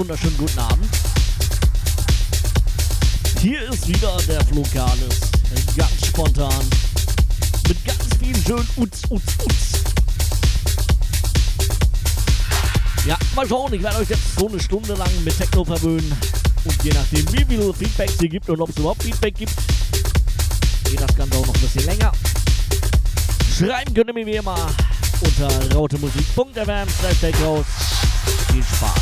Wunderschönen guten Abend. Hier ist wieder der Flokalis. Ganz spontan. Mit ganz vielen schönen Uts, Uts, Uts. Ja, mal schauen. Ich werde euch jetzt so eine Stunde lang mit Techno verwöhnen. Und je nachdem, wie viel Feedback es gibt und ob es überhaupt Feedback gibt, geht das Ganze auch noch ein bisschen länger. Schreiben könnt ihr mir wie immer unter rautemusik.fm. Viel Spaß.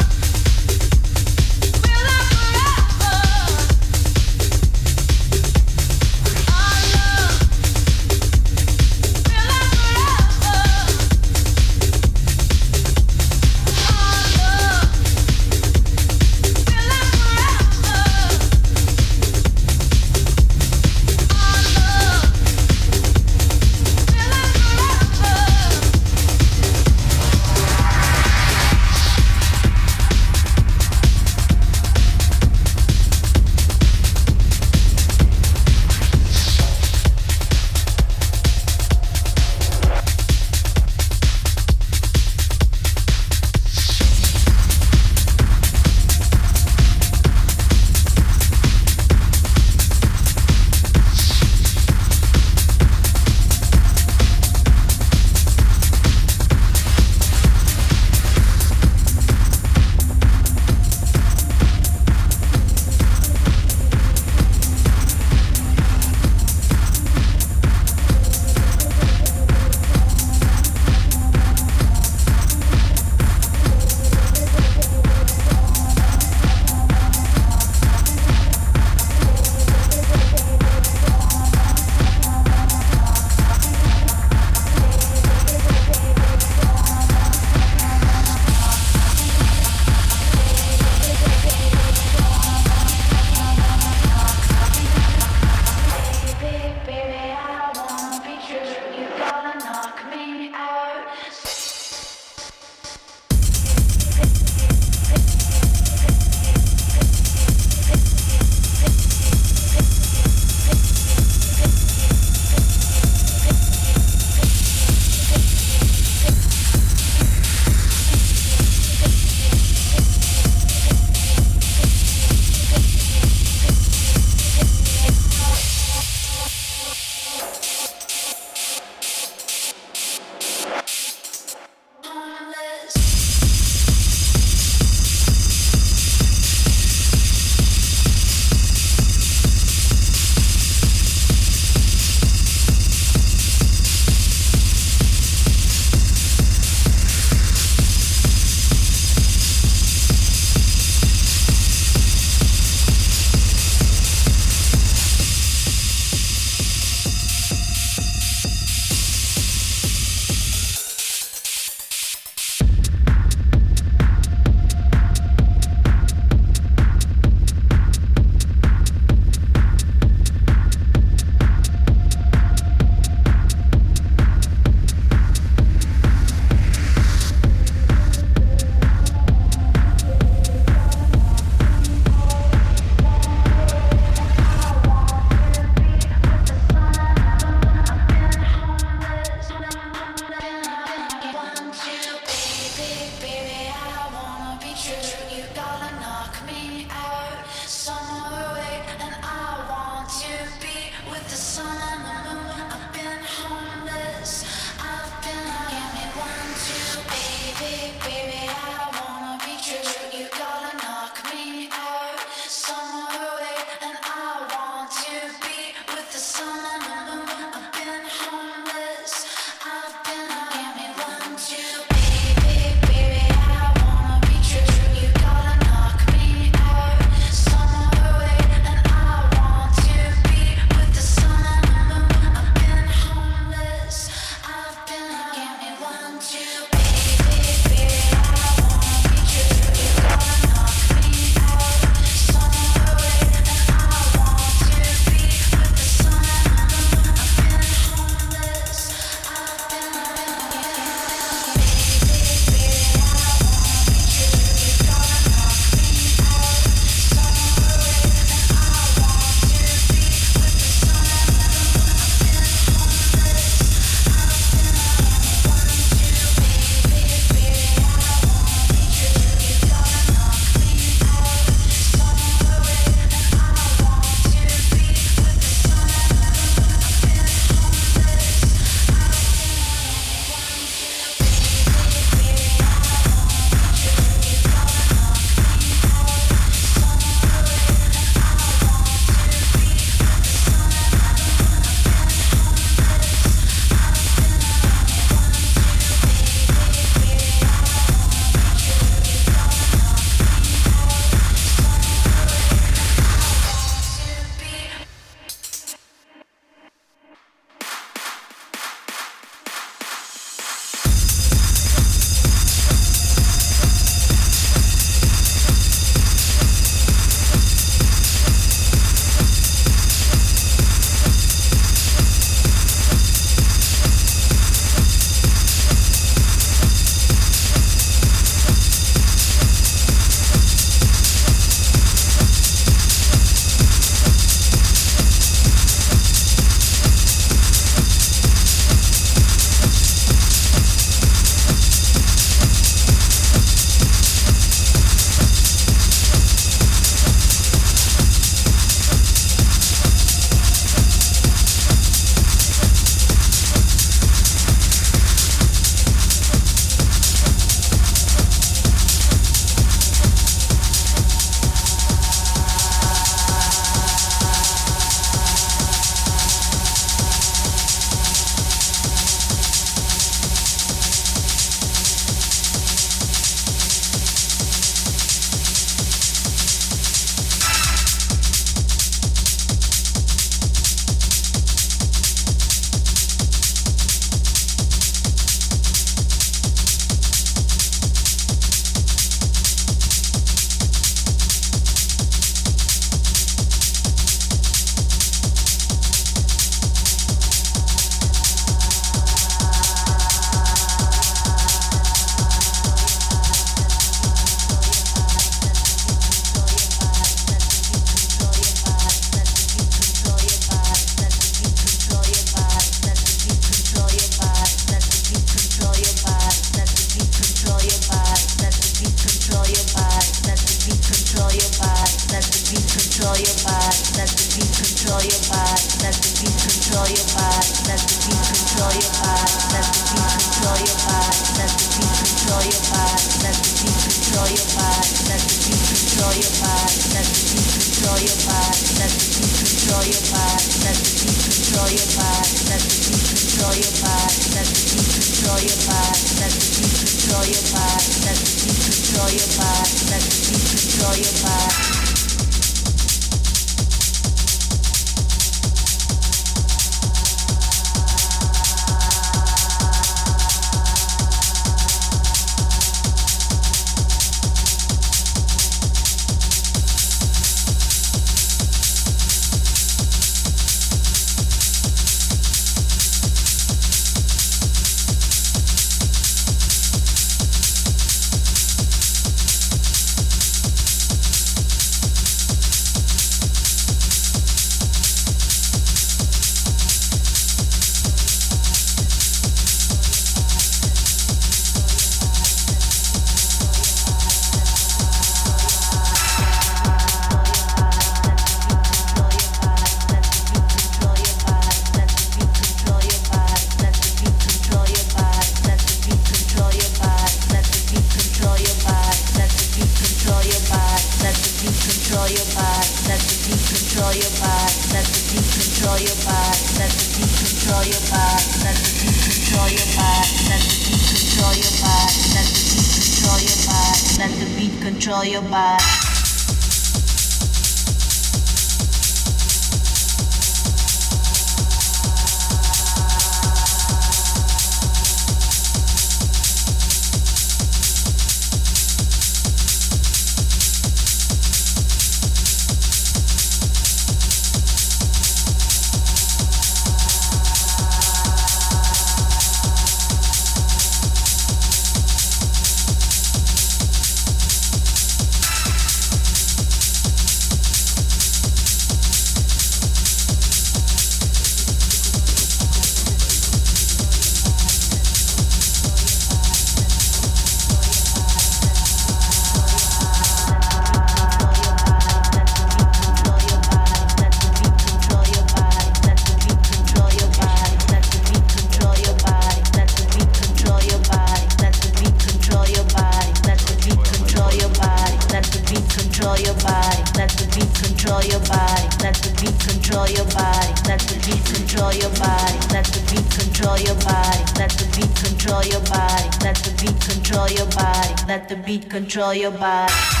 Control your body.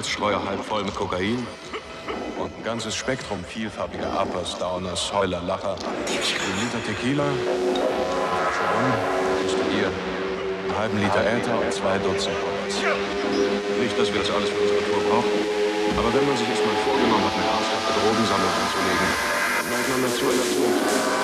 Salzstreuer halb voll mit Kokain und ein ganzes Spektrum vielfarbiger Uppers, Downers, Heuler, Lacher. Ein Liter Tequila, du hier, einen halben Liter Äther und zwei Dutzend Poppers. Nicht, dass wir das alles für unsere Tour brauchen, aber wenn man sich erstmal vorgenommen hat, eine ernsthafte Drogensammlung anzulegen, neigt man dazu, dazu.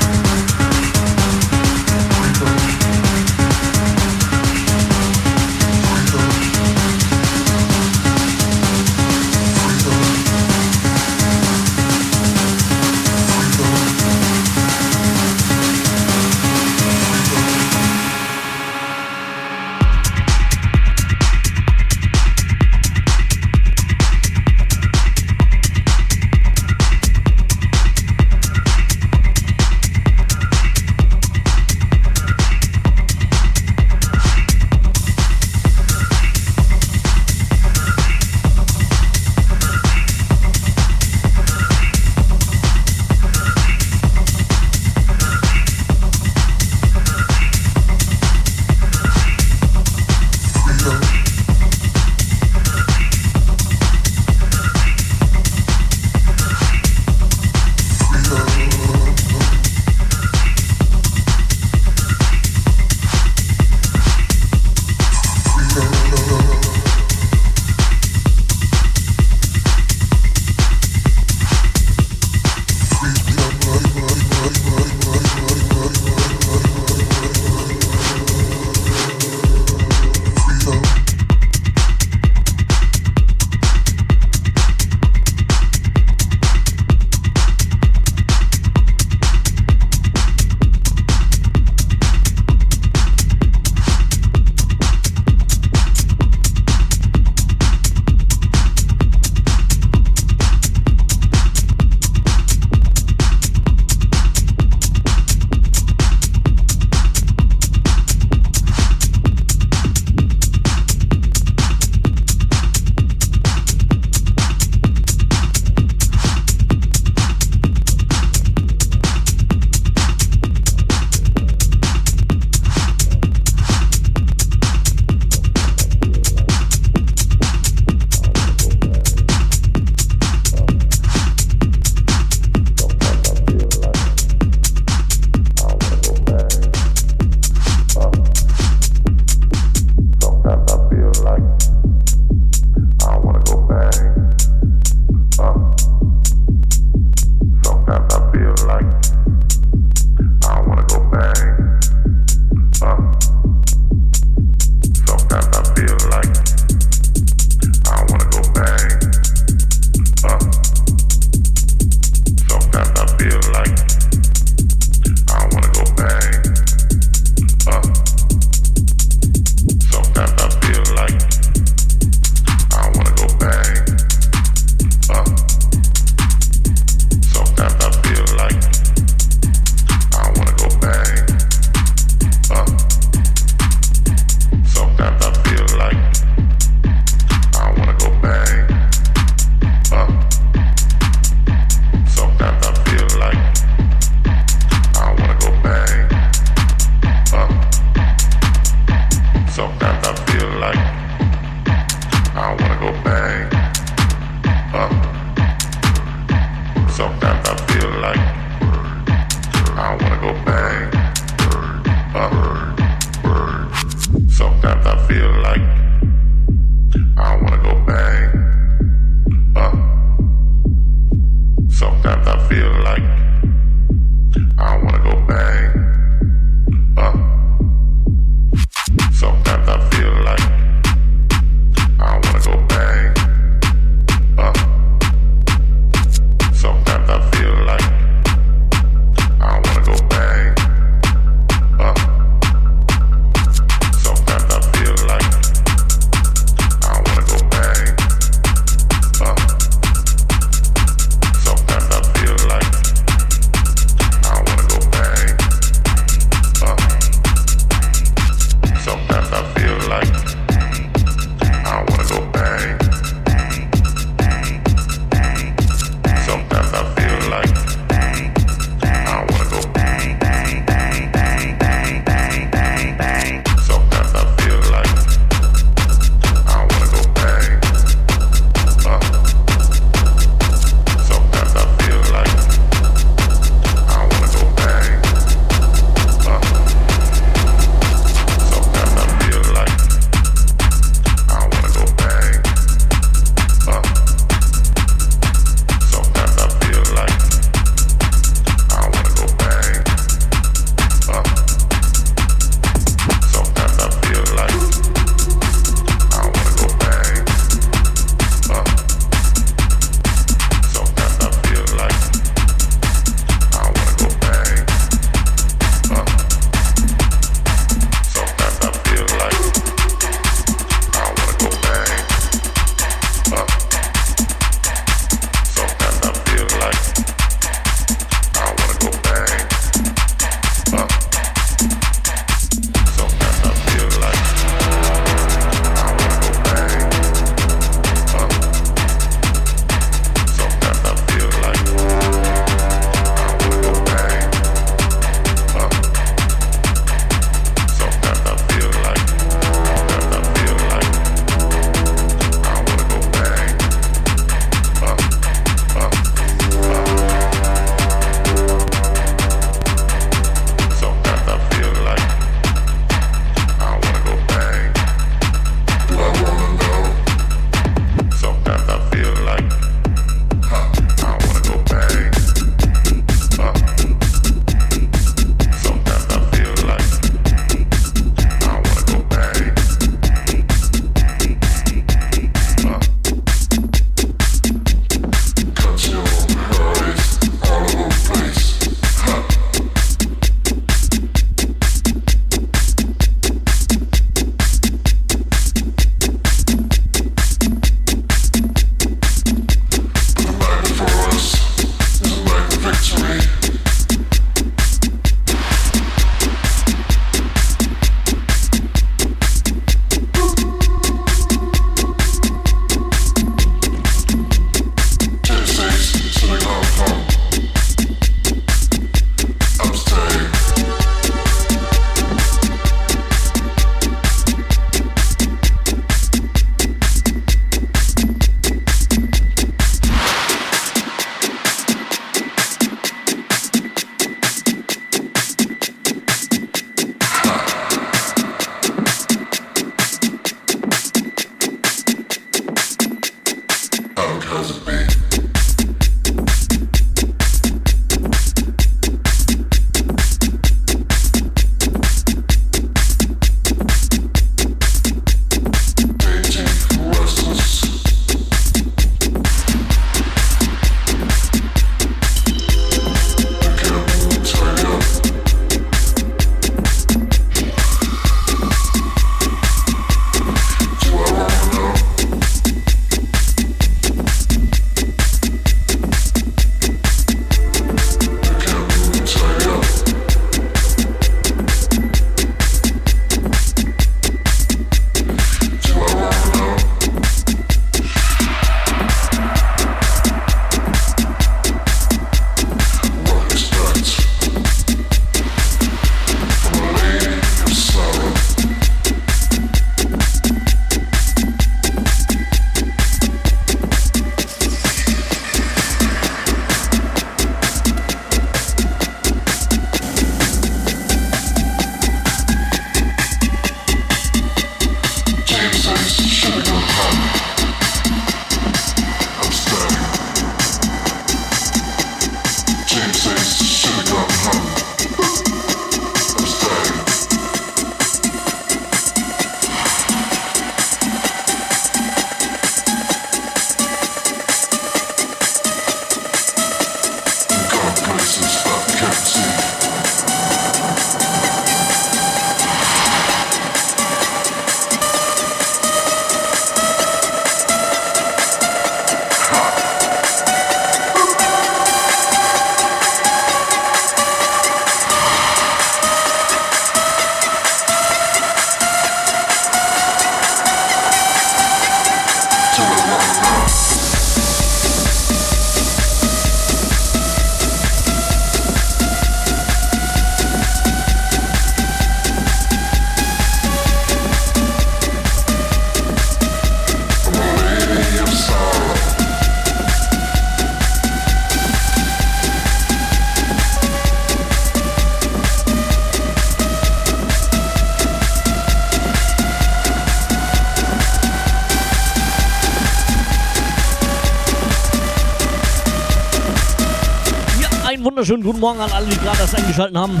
Wunderschönen guten Morgen an alle, die gerade das eingeschaltet haben.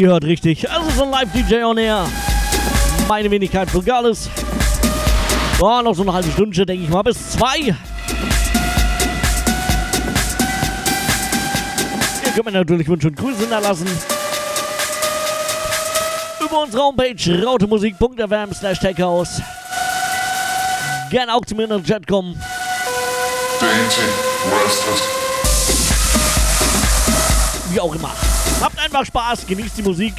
Ihr hört richtig, es ist ein Live-DJ on Air. Meine Wenigkeit Vulgaris. Ja, noch so eine halbe Stunde, denke ich mal, bis zwei. Ihr könnt mir natürlich Wünsche und Grüße hinterlassen. Über unsere Homepage rautemusik.fm slash techhouse. Gerne auch zu mir in den Chat kommen. Wie auch immer. Habt einfach Spaß, genießt die Musik.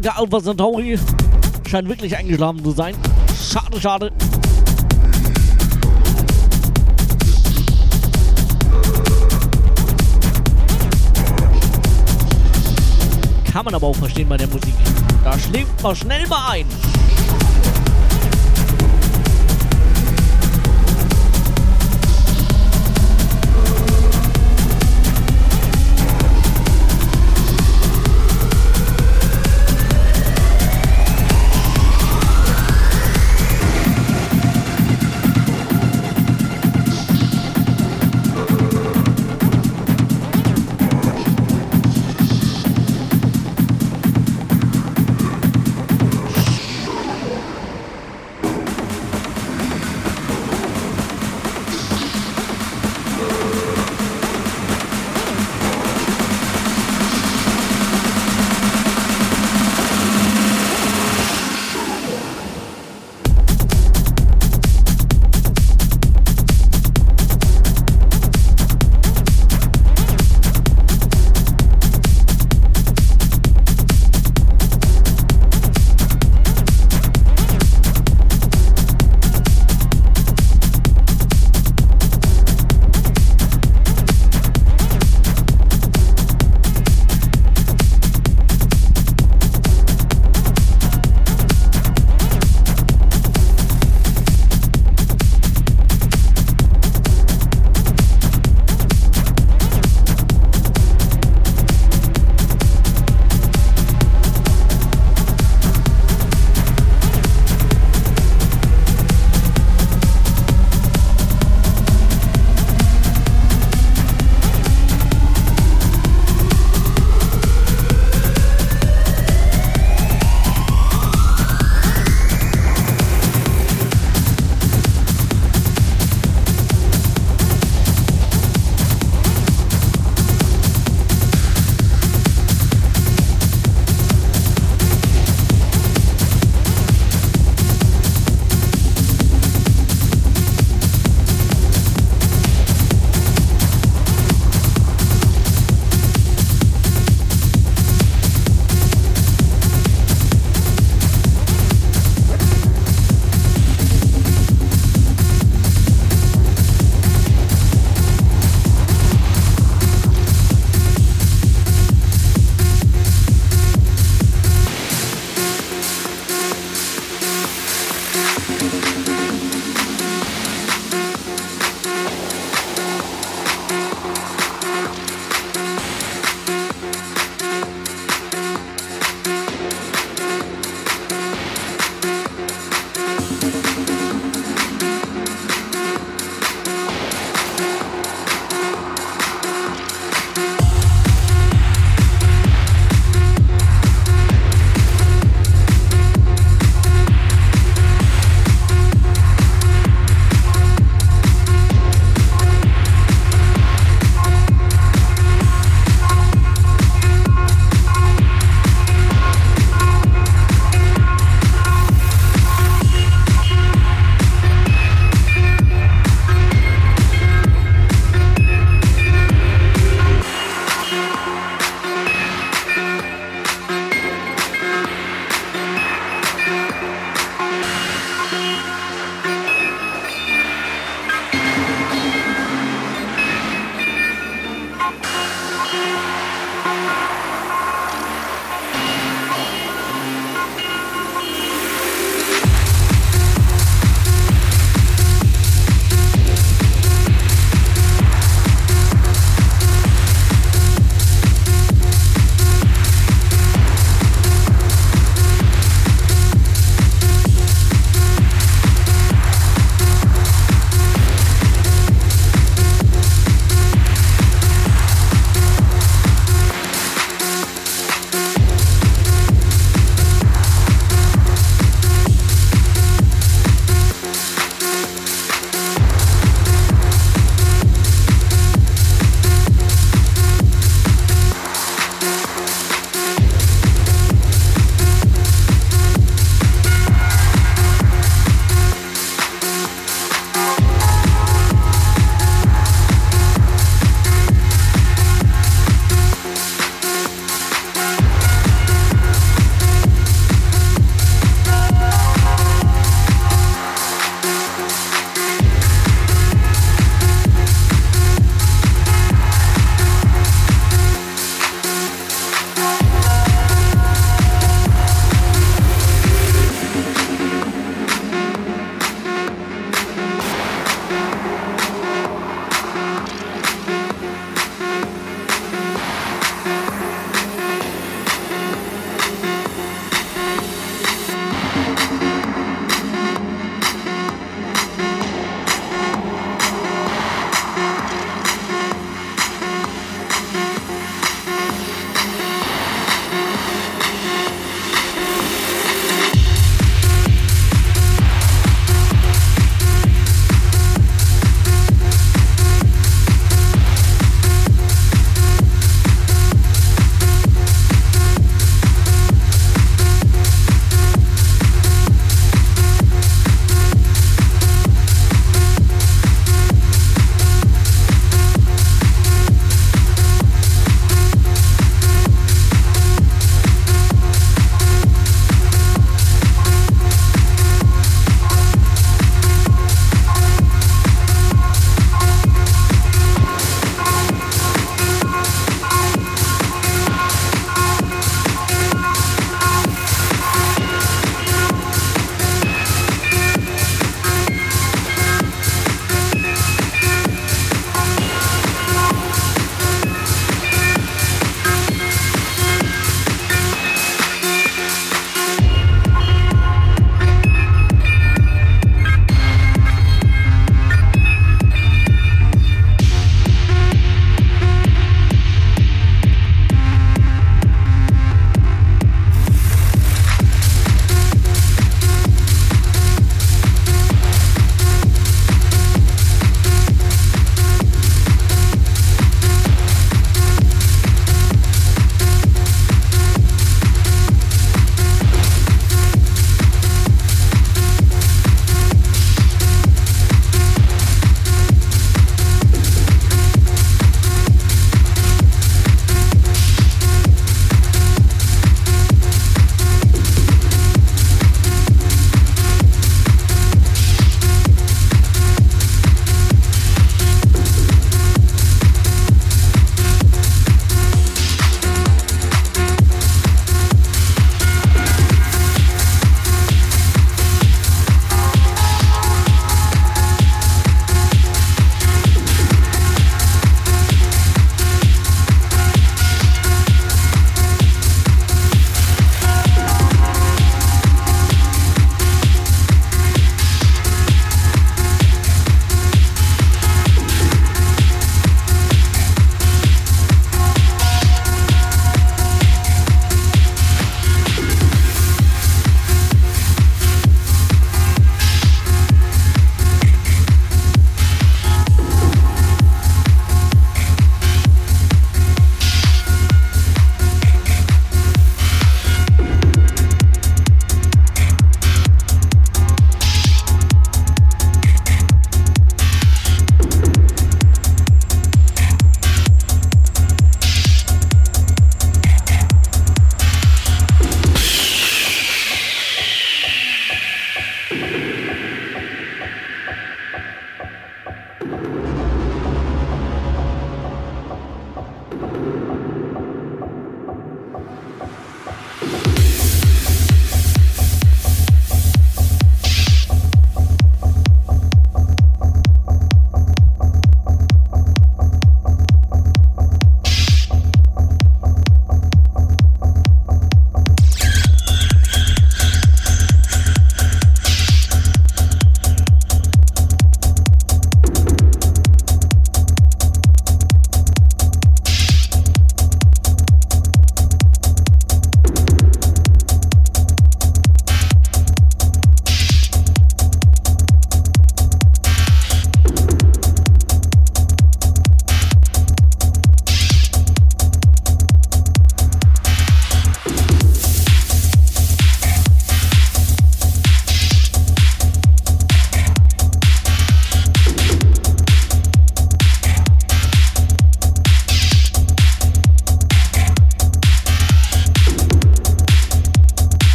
Aga Alpha Centauri scheint wirklich eingeschlafen zu sein. Schade, schade. Kann man aber auch verstehen bei der Musik. Da schläft man schnell mal ein.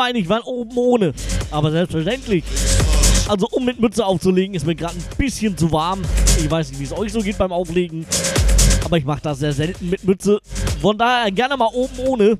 Meine ich, waren oben ohne. Aber selbstverständlich. Also, um mit Mütze aufzulegen, ist mir gerade ein bisschen zu warm. Ich weiß nicht, wie es euch so geht beim Auflegen. Aber ich mache das sehr selten mit Mütze. Von daher gerne mal oben ohne.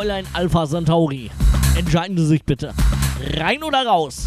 Ein Alpha Centauri. Entscheiden Sie sich bitte. Rein oder raus?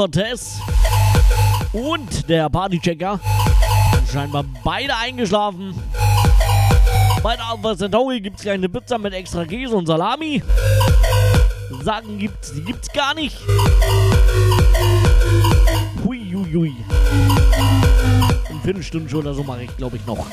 Cortez und der Partychecker. Scheinbar beide eingeschlafen. Bei der Centauri gibt es kleine Pizza mit extra Käse und Salami. Sagen gibt's, die gibt's gar nicht. Hui, hui, hui. In Viertelstunde schon oder so mache ich, glaube ich, noch.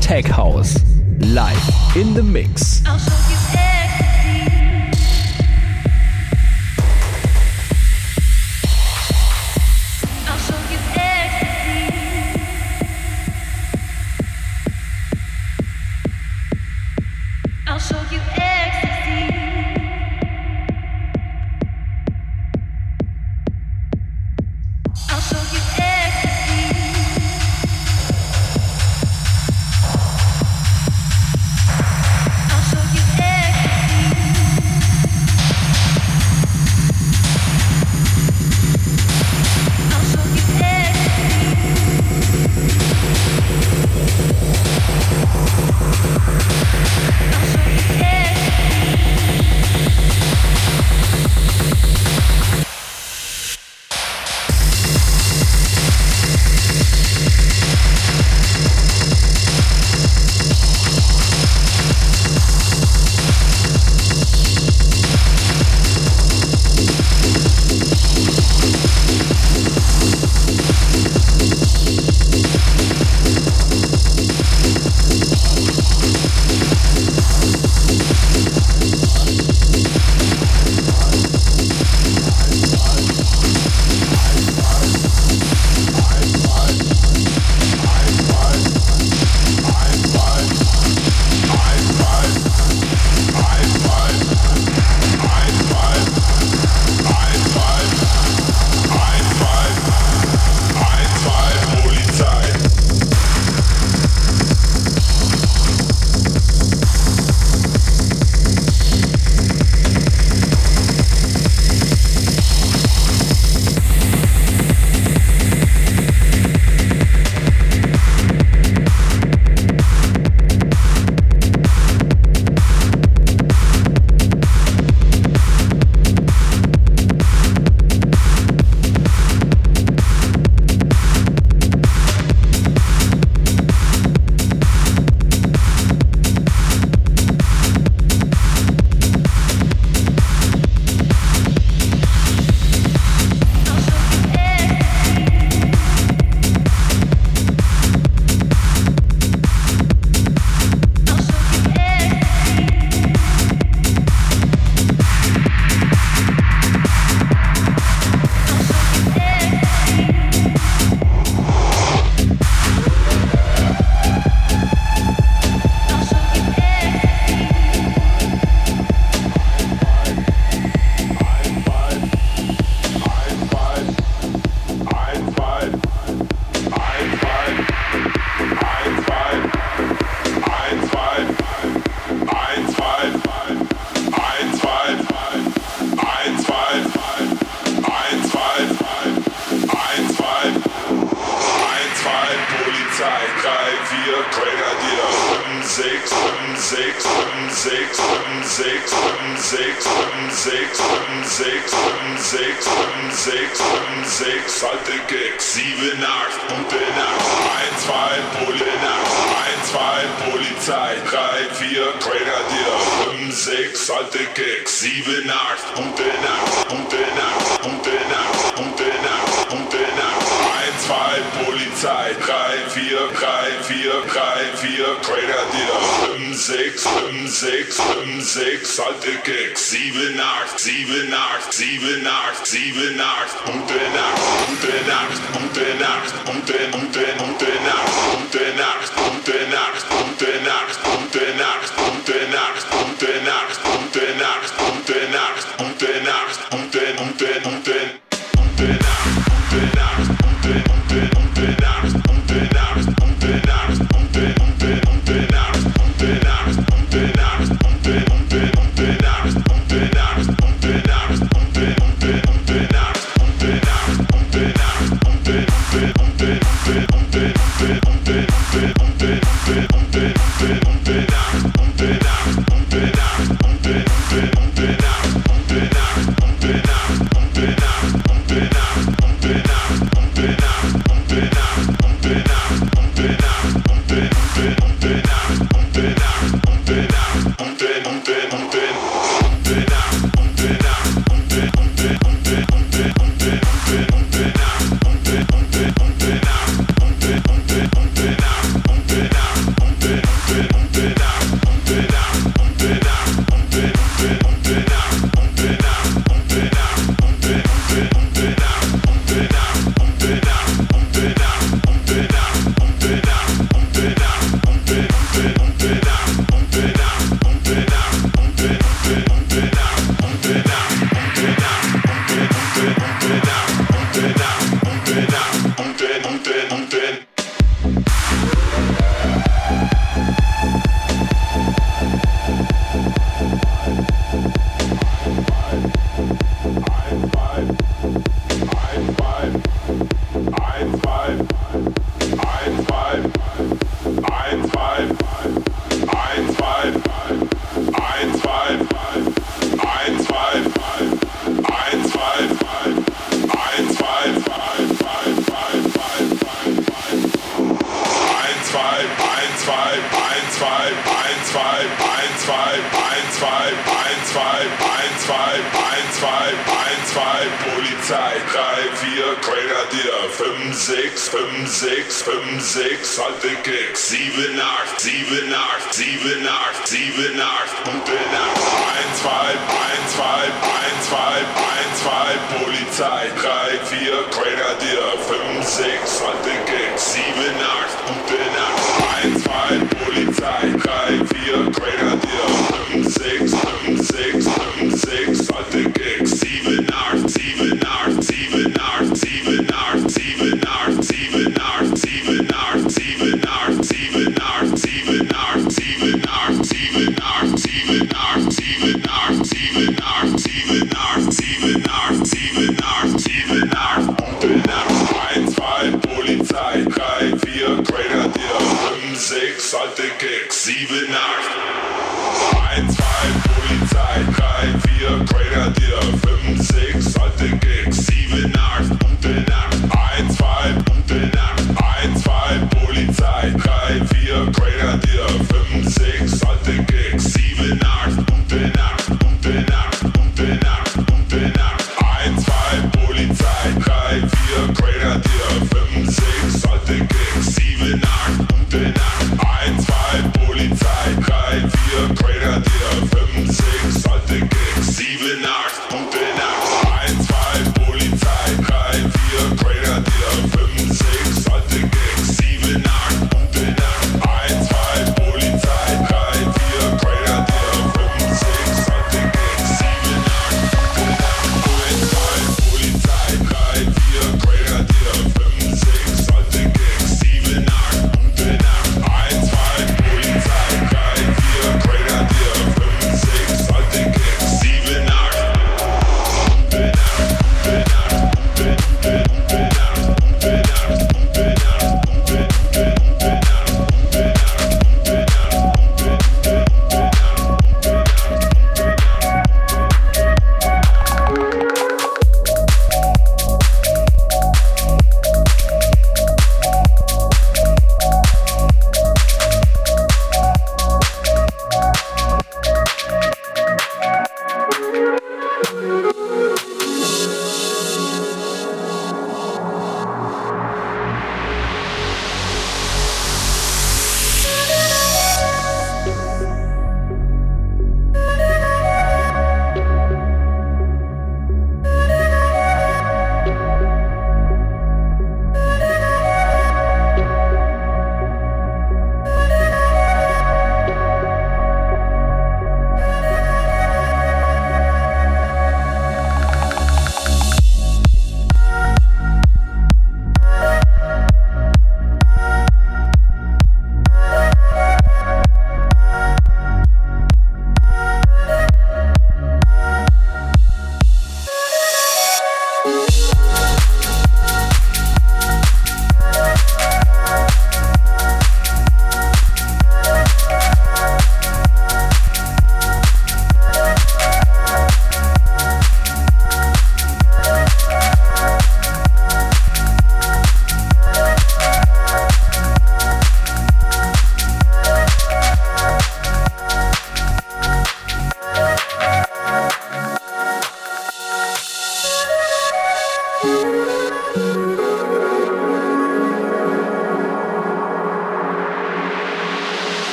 Tech House. Live in the mix.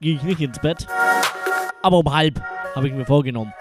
Gehe ich nicht ins Bett. Aber um halb habe ich mir vorgenommen.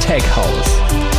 Tech House.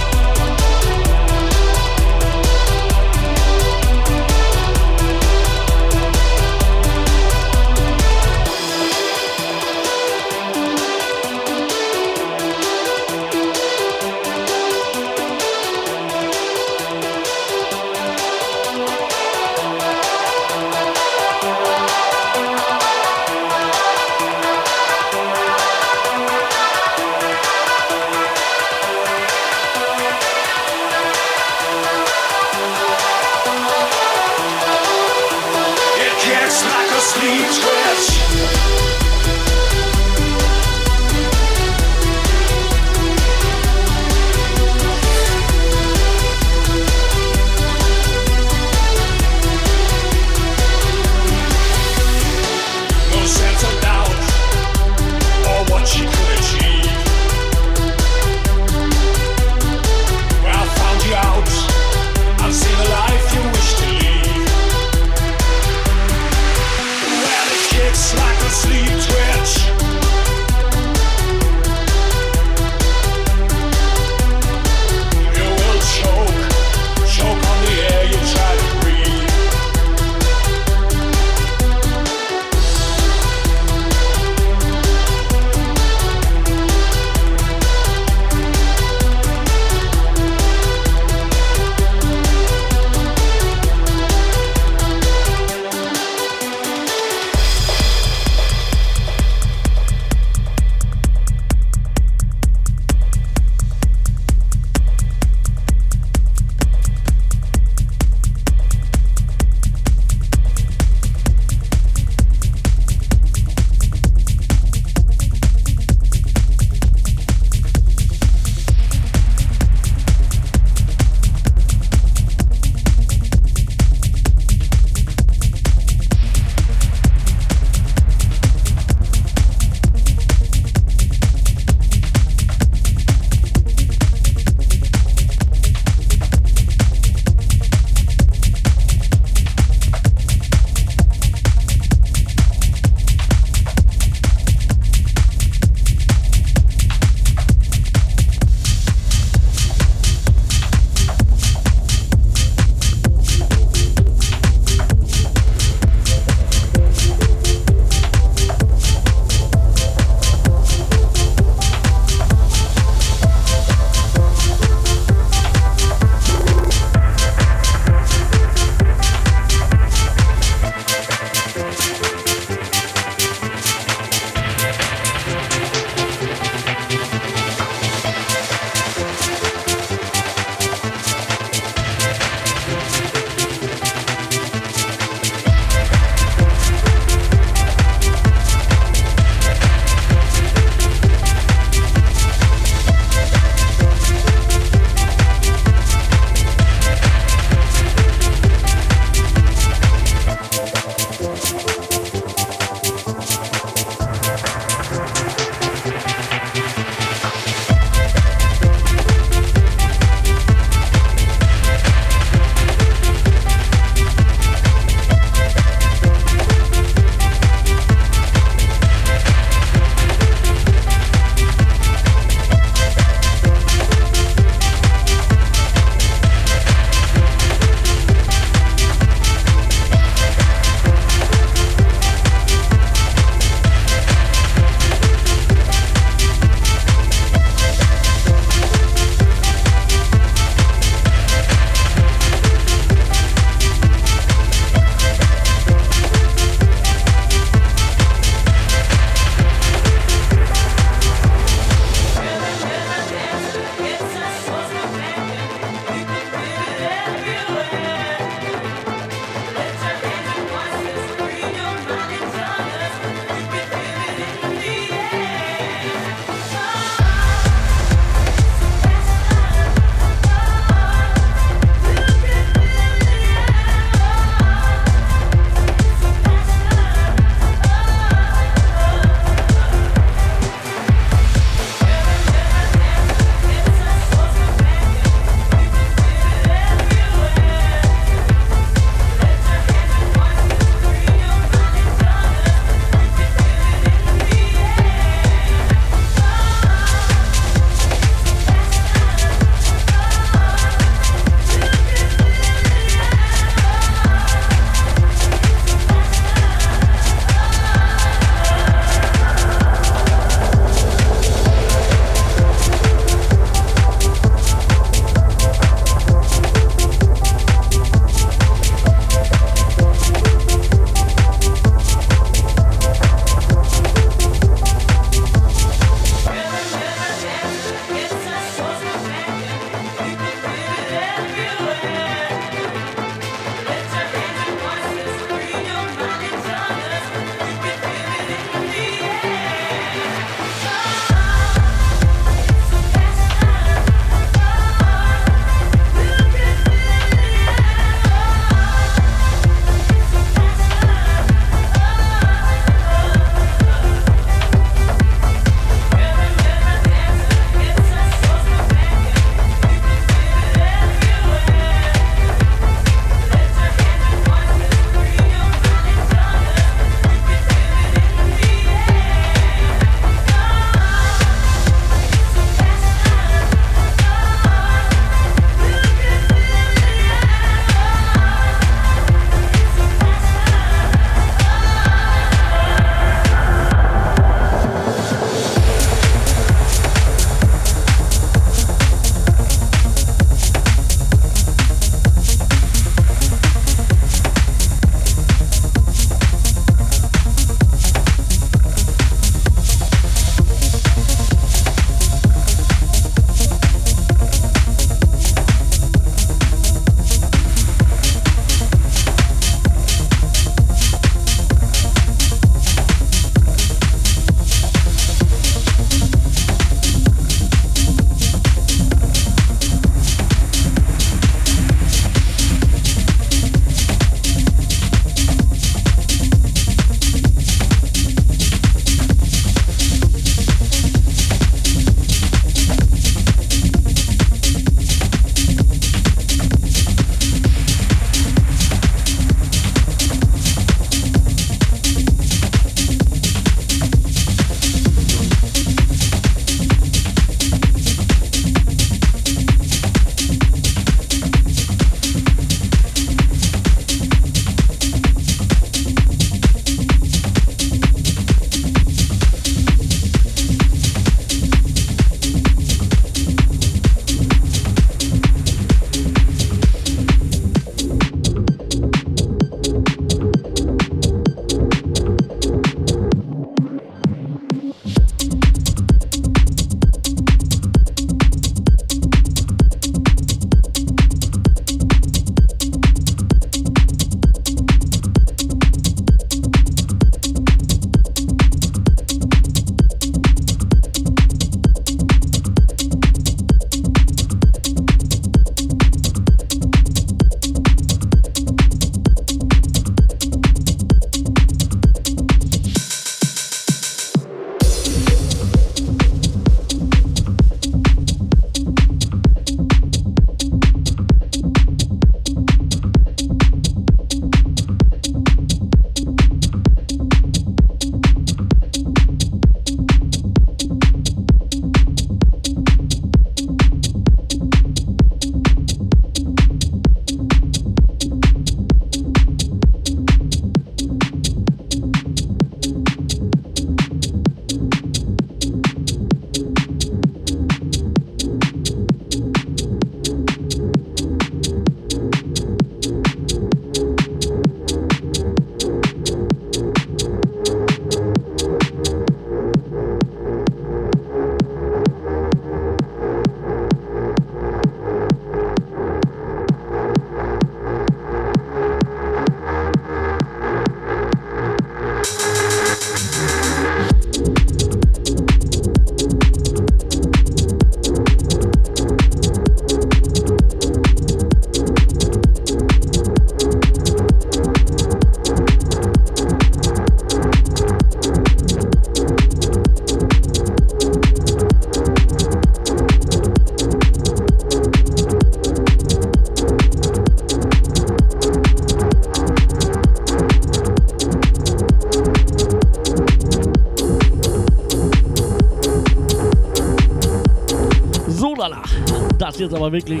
Jetzt aber wirklich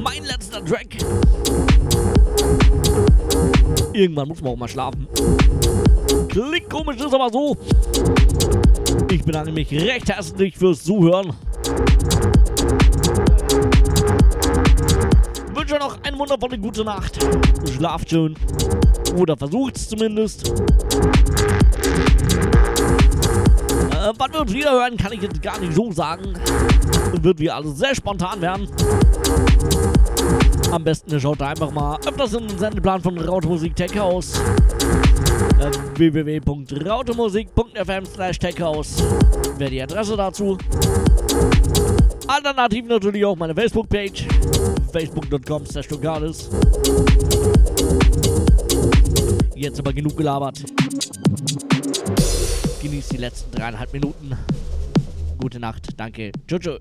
mein letzter Track. Irgendwann muss man auch mal schlafen. Klingt komisch, ist aber so. Ich bedanke mich recht herzlich fürs Zuhören. Wünsche noch eine wundervolle gute Nacht. Schlaft schön. Oder versucht's zumindest. Äh, wann wir uns wieder hören, kann ich jetzt gar nicht so sagen. Wird wie alles sehr spontan werden. Am besten ihr schaut einfach mal öfters in den Sendeplan von Rautemusik Tech House. Äh, www.rautemusik.fm slash techhouse wäre die Adresse dazu. Alternativ natürlich auch meine Facebook-Page facebook.com slash Jetzt aber genug gelabert. Genießt die letzten dreieinhalb Minuten. Gute Nacht, danke. Tschüss.